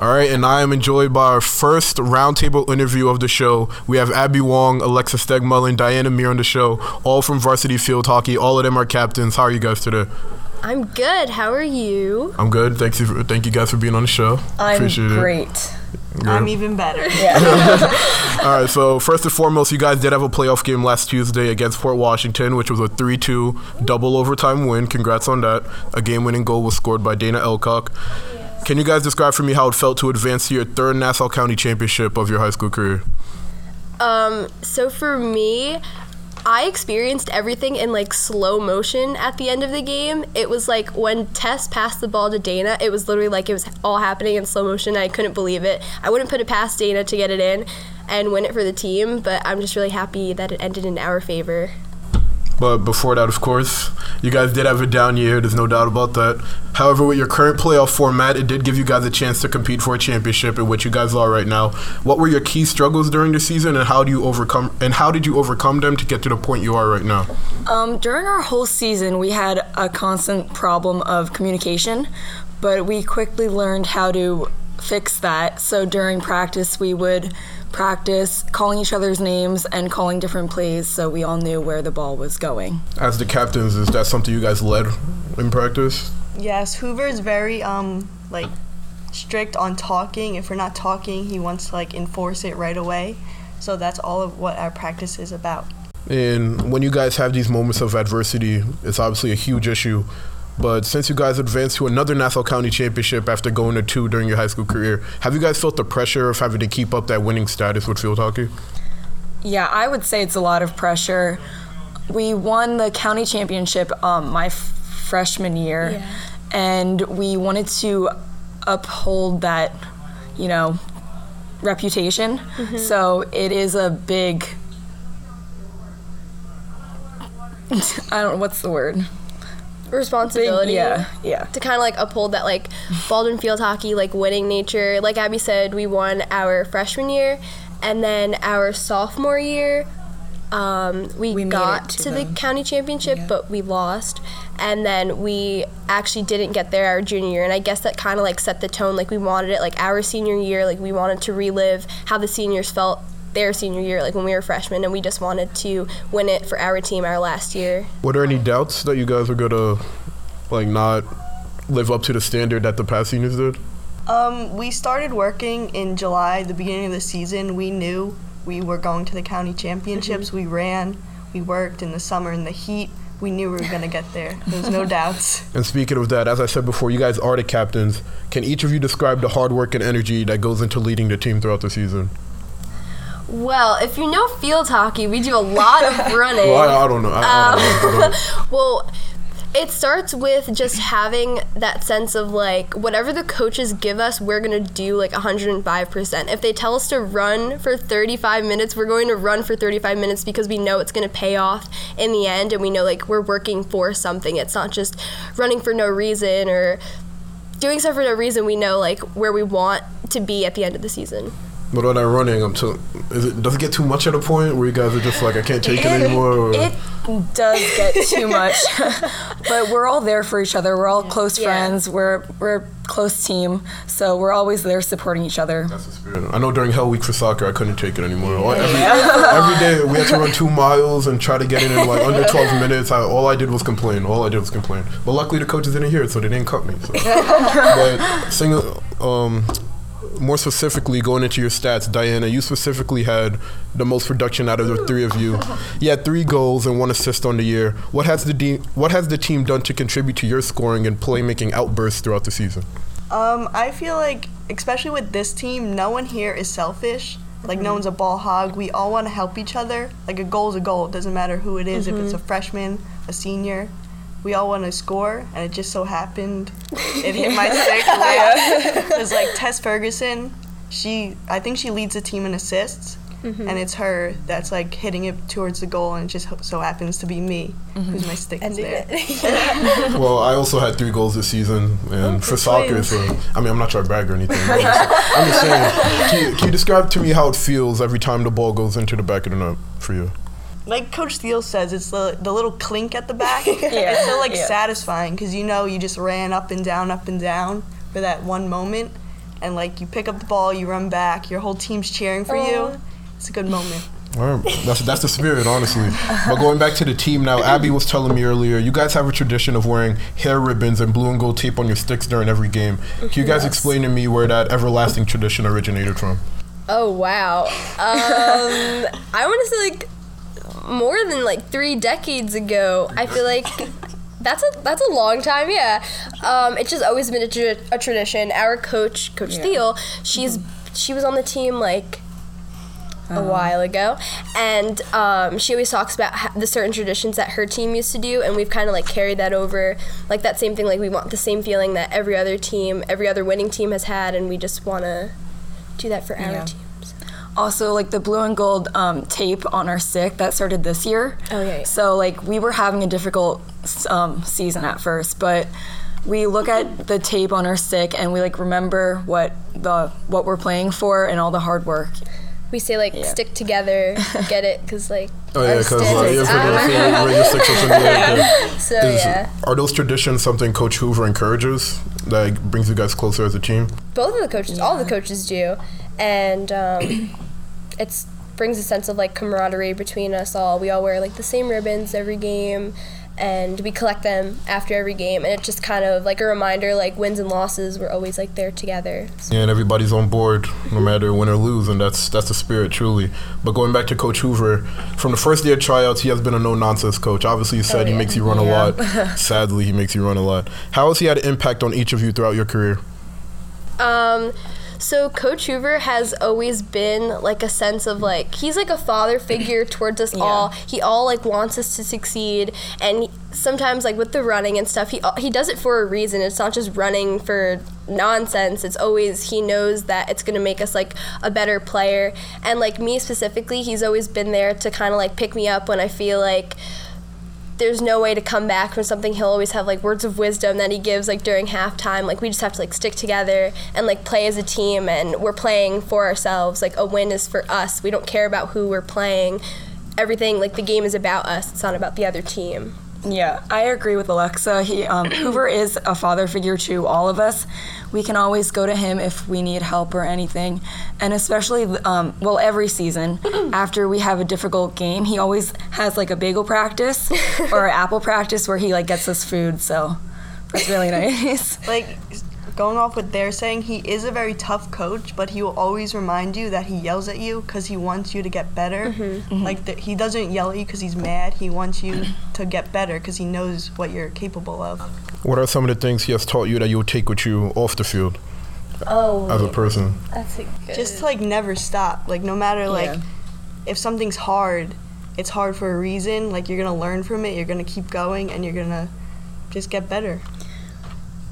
All right, and I am enjoyed by our first roundtable interview of the show. We have Abby Wong, Alexa Stegmuller, Diana Mir on the show, all from Varsity Field Hockey. All of them are captains. How are you guys today? I'm good. How are you? I'm good. Thank you. For, thank you guys for being on the show. I'm Appreciate great. It. Good. I'm even better. Yeah. All right. So first and foremost, you guys did have a playoff game last Tuesday against Port Washington, which was a 3-2 double overtime win. Congrats on that. A game-winning goal was scored by Dana Elcock. Can you guys describe for me how it felt to advance to your third Nassau County championship of your high school career? Um, so for me, I experienced everything in like slow motion at the end of the game. It was like when Tess passed the ball to Dana, it was literally like it was all happening in slow motion. I couldn't believe it. I wouldn't put it past Dana to get it in and win it for the team, but I'm just really happy that it ended in our favor. But before that, of course, you guys did have a down year. There's no doubt about that. However, with your current playoff format, it did give you guys a chance to compete for a championship, in which you guys are right now. What were your key struggles during the season, and how do you overcome? And how did you overcome them to get to the point you are right now? Um, during our whole season, we had a constant problem of communication, but we quickly learned how to fix that. So during practice, we would practice calling each other's names and calling different plays so we all knew where the ball was going. As the captains, is that something you guys led in practice? Yes, Hoover is very um like strict on talking. If we're not talking, he wants to like enforce it right away. So that's all of what our practice is about. And when you guys have these moments of adversity, it's obviously a huge issue. But since you guys advanced to another Nassau County championship after going to two during your high school career, have you guys felt the pressure of having to keep up that winning status with field hockey? Yeah, I would say it's a lot of pressure. We won the county championship um, my f- freshman year, Yeah. and we wanted to uphold that, you know, reputation. So it is a big. I don't know what's the word. Big, Responsibility. yeah, yeah. to kind of like uphold that like Baldwin field hockey like winning nature. Like Abby said, we won our freshman year, and then our sophomore year, um, we, We got to, to the the- county championship, Yeah. but we lost. And then we actually didn't get there our junior year, and I guess that kind of like set the tone. Like we wanted it like our senior year, like we wanted to relive how the seniors felt their senior year, like when we were freshmen, and we just wanted to win it for our team our last year. Were there any doubts that you guys were gonna like not live up to the standard that the past seniors did? Um, we started working in July, the beginning of the season. We knew we were going to the county championships. We ran, we worked in the summer in the heat. We knew we were going to get there. There was no doubts. And speaking of that, as I said before, you guys are the captains. Can each of you describe the hard work and energy that goes into leading the team throughout the season? Well, if you know field hockey, we do a lot of running. Well, I, I don't know. I, I don't know. Um, Ahead. Well, it starts with just having that sense of like whatever the coaches give us, we're gonna do like 105%. If they tell us to run for 35 minutes, we're going to run for 35 minutes because we know it's gonna pay off in the end, and we know like we're working for something. It's not just running for no reason or doing stuff for no reason. We know like where we want to be at the end of the season. But on that running, I'm too. Is it does it get too much at a point where you guys are just like I can't take it, anymore? Or? It does get too much, but we're all there for each other. We're all close Yeah. friends. We're we're a close team, so we're always there supporting each other. That's the spirit. I know during Hell Week for soccer, I couldn't take it anymore. Every, every day we had to run two miles and try to get it in like under 12 minutes. I, all I did was complain. All I did was complain. But luckily the coaches didn't hear it, so they didn't cut me. So. but single, um, more specifically, going into your stats, Diana, you specifically had the most production out of the three of you. You had three goals and one assist on the year. What has the de- what has the team done to contribute to your scoring and playmaking outbursts throughout the season? Um, I feel like, especially with this team, no one here is selfish. Like, no one's a ball hog. We all want to help each other. Like, a goal's a goal. It doesn't matter who it is, if it's a freshman, a senior. We all want to score, and it just so happened it hit my stick. Because, like, Tess Ferguson, she, I think she leads the team in assists. And it's her that's like hitting it towards the goal, and it just so happens to be me, mm-hmm. who's my stick is there. Well, I also had three goals this season, and for soccer, so I mean, I'm not trying to brag or anything. I'm just, I'm just saying. Can you, can you describe to me how it feels every time the ball goes into the back of the net for you? Like Coach Steele says, it's the the little clink at the back. It's so like Yeah. satisfying because you know you just ran up and down, up and down for that one moment, and like you pick up the ball, you run back, your whole team's cheering for you. It's a good moment. All right. That's that's the spirit, honestly. But going back to the team now, Abby was telling me earlier, you guys have a tradition of wearing hair ribbons and blue and gold tape on your sticks during every game. Can you guys explain to me where that everlasting tradition originated from? Oh wow. Um, I want to say like more than like three decades ago. I feel like that's a that's a long time. Yeah. Um, it's just always been a, tra- a tradition. Our coach, Coach Thiel, she's she was on the team like. A while ago, and um, she always talks about the certain traditions that her team used to do, and we've kind of like carried that over, like that same thing. Like we want the same feeling that every other team, every other winning team has had, and we just want to do that for our Yeah. teams. Also, like the blue and gold um, tape on our stick that started this year. Oh, yeah, yeah. So like we were having a difficult um, season at first, but we look at the tape on our stick and we like remember what the what we're playing for and all the hard work. We say like stick together, get it? Because like Oh yeah, because stick like, is if we're gonna radio sticks up in the air, So is- yeah, Are those traditions something Coach Hoover encourages that brings you guys closer as a team? both of the coaches, all the coaches do, and um, it's brings a sense of like camaraderie between us all. We all wear like the same ribbons every game. And we collect them after every game, and it's just kind of like a reminder, like wins and losses, we're always like there together. Yeah, and everybody's on board no matter win or lose and that's that's the spirit truly but going back to coach hoover from the first day of tryouts he has been a no nonsense coach obviously you said he yeah. makes you run a lot sadly he makes you run a lot how has he had an impact on each of you throughout your career Um, so Coach Hoover has always been like a sense of like he's like a father figure towards us all. He all like wants us to succeed, and he- sometimes like with the running and stuff, he he does it for a reason. It's not just running for nonsense. It's always he knows that it's gonna make us like a better player. And like me specifically, he's always been there to kind of like pick me up when I feel like there's no way to come back from something. He'll always have like words of wisdom that he gives like during halftime. Like we just have to like stick together and like play as a team and we're playing for ourselves. Like a win is for us. We don't care about who we're playing. Everything like the game is about us. It's not about the other team Yeah, I agree with Alexa. He um, Hoover is a father figure to all of us. We can always go to him if we need help or anything, and especially um, well every season after we have a difficult game, he always has like a bagel practice or an apple practice where he like gets us food. So that's really nice. Like going off what they're saying, he is a very tough coach, but he will always remind you that he yells at you because he wants you to get better. Mm-hmm. Mm-hmm. Like the, he doesn't yell at you because he's mad. He wants you to get better because he knows what you're capable of. what are some of the things he has taught you that you'll take with you off the field oh as a person that's a good Just to like never stop. Like no matter like Yeah. if something's hard, it's hard for a reason. Like you're gonna learn from it. You're gonna keep going, and you're gonna just get better.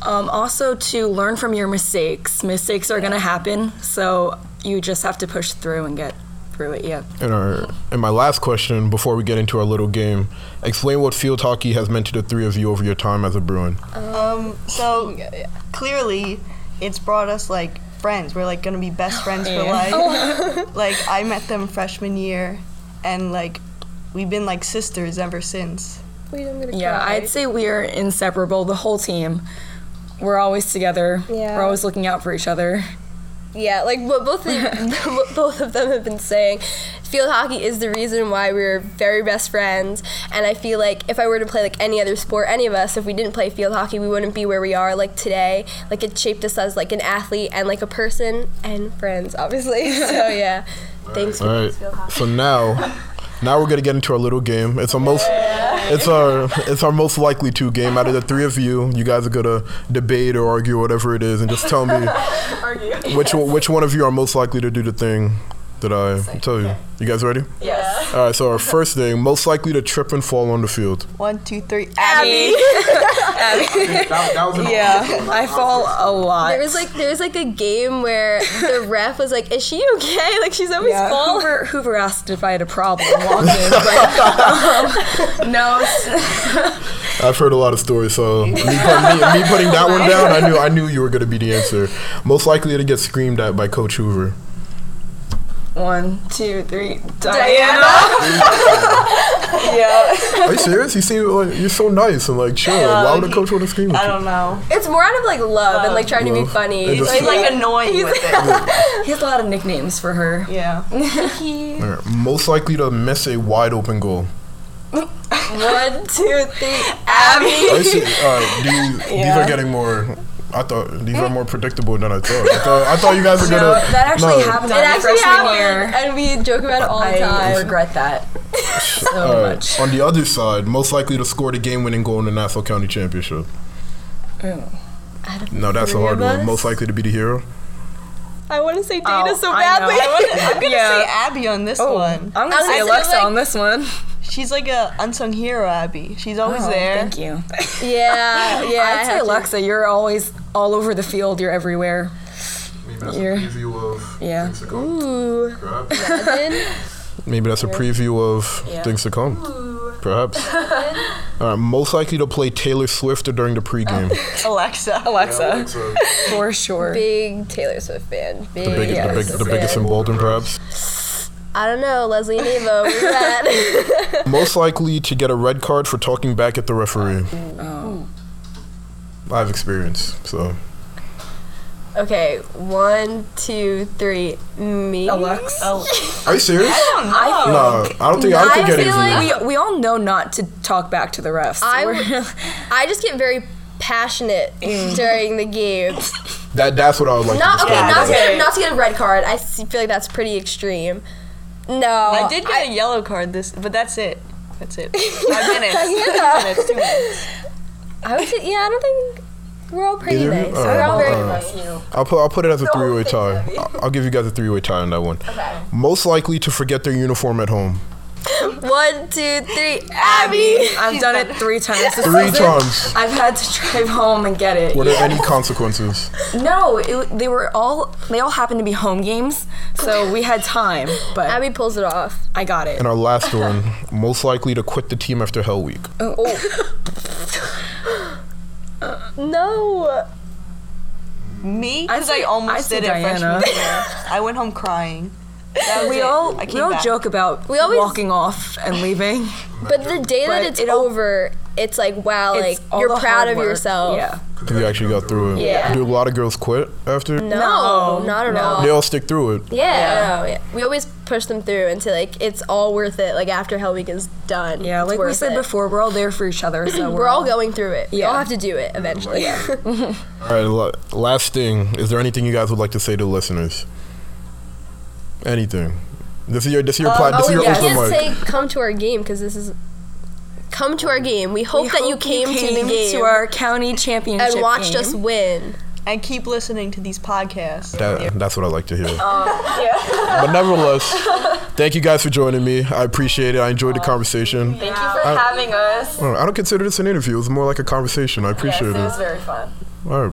Um, also, to learn from your mistakes. Mistakes are gonna happen, so you just have to push through and get through it. Yeah. and our and my last question before we get into our little game explain what field hockey has meant to the three of you over your time as a bruin Um, so clearly, it's brought us like friends. We're like gonna be best friends for life. like I met them freshman year, and like we've been like sisters ever since. Wait, I'm gonna Yeah, cry. I'd say we're inseparable. The whole team. We're always together. Yeah. We're always looking out for each other. Yeah, like what both of both of them have been saying. Field hockey is the reason why we're very best friends, and I feel like if I were to play like any other sport, any of us, if we didn't play field hockey, we wouldn't be where we are like today. Like it shaped us as like an athlete and like a person and friends, obviously. so yeah, thanks. all right so now now we're gonna get into our little game it's our most it's our it's our most likely to game out of the three of you you guys are gonna debate or argue whatever it is and just tell me which which one of you are most likely to do the thing that I tell you. You guys ready? Yes. All right. So our first thing, most likely to trip and fall on the field. One, two, three. Abby. that, was yeah, I fall a lot. There was like there was like a game where the ref was like, "Is she okay? Like she's always yeah, falling." Hoover, Hoover asked if I had a problem walking, but um, no. s- I've heard a lot of stories, so me, put, me, me putting that one down, I knew I knew you were going to be the answer. Most likely to get screamed at by Coach Hoover. One, two, three. Diana. yeah. Are you serious? You seem like you're so nice and like chill. Like, why would a coach want to scream at I don't know. It's more out of like love and like trying to be funny. And just- Like, like annoying with it. He has a lot of nicknames for her. Yeah. All right, Most likely to miss a wide open goal. one, two, three. Abby. I see. All right, these, these are getting more. I thought these are more predictable than I thought. I thought, I thought you guys were No, gonna. that actually no. happened It actually happened, year. and we joke about it all the time. I regret that so All right, much. On the other side, most likely to score the game-winning goal in the Nassau County Championship. Oh. No, that's a hard one. Most likely to be the hero. I want to say Dana Oh, so I badly. know. I'm gonna Yeah. say Abby on this oh, one. I'm gonna I'm say say, Alexa like- on this one. She's like a unsung hero, Abby. She's always Oh, there. Thank you. yeah, yeah. I I'd say have to. Alexa, you're always all over the field. You're everywhere. Maybe that's You're- preview of Yeah. things to come. Ooh, imagine. Maybe that's a preview of Yeah. things to come. Ooh. Perhaps. All right, most likely to play Taylor Swift during the pregame. Oh. Alexa. Alexa, the for sure. Big Taylor Swift fan. Big, biggest, Taylor the, big, the biggest fan. in Baldwin, perhaps. I don't know, Leslie and Ava. Where you? Most likely to get a red card for talking back at the referee. Oh. I have experience, so. okay, one, two, three. Me. Alexa. Oh. Are you serious? I feel No, I don't think I don't I think feel any of like you. we, we all know not to talk back to the refs. I I just get very passionate mm. during the game. That that's what I was like Not to okay, not to, get, not to get a red card. I feel like that's pretty extreme. No, I did get a yellow card this, but that's it. That's it. Five minutes. Yeah. Two minutes. Two minutes. I would say, yeah, I don't think we're all pretty Either nice. Alright, We're all very alright. I'll put I'll put it as a three way tie. I'll, I'll give you guys a three way tie on that one. Okay. Most likely to forget their uniform at home. One, two, three. Abby. I've done it three times. This Three season. times. I've had to drive home and get it. Were there any consequences? No, it, they were all they all happened to be home games, so we had time. But Abby pulls it off. I got it. And our last one, most likely to quit the team after Hell Week. Oh, oh. No. Me? I'd Because I say- almost I'd say did it Diana. freshman year. I went home crying. That was We it. all we all back. joke about We always- walking off and leaving. But the day that it's it all- over, it's like, wow, It's like, you're proud of work. yourself. Yeah. You actually got through it. Yeah. Do a lot of girls quit after? No, No, not at no. all. They all stick through it. Yeah, no, yeah. We always push them through until like it's all worth it. Like after Hell Week is done. Yeah, it's like we said it. before, we're all there for each other. So we're all going through it. Yeah. We all have to do it eventually. All right, last thing. Is there anything you guys would like to say to listeners? Anything? This is your this is your um, plat- this oh, is your yes. open can't say come to our game because this is come to our game. We hope We that you hope came, to the game to our county championship and watched game. us win. And keep listening to these podcasts. That, that's what I like to hear. Oh, But nevertheless, thank you guys for joining me. I appreciate it. I enjoyed the conversation. Thank you for having us. I don't consider this an interview. It was more like a conversation. I Yes, appreciate it it. was very fun. All right.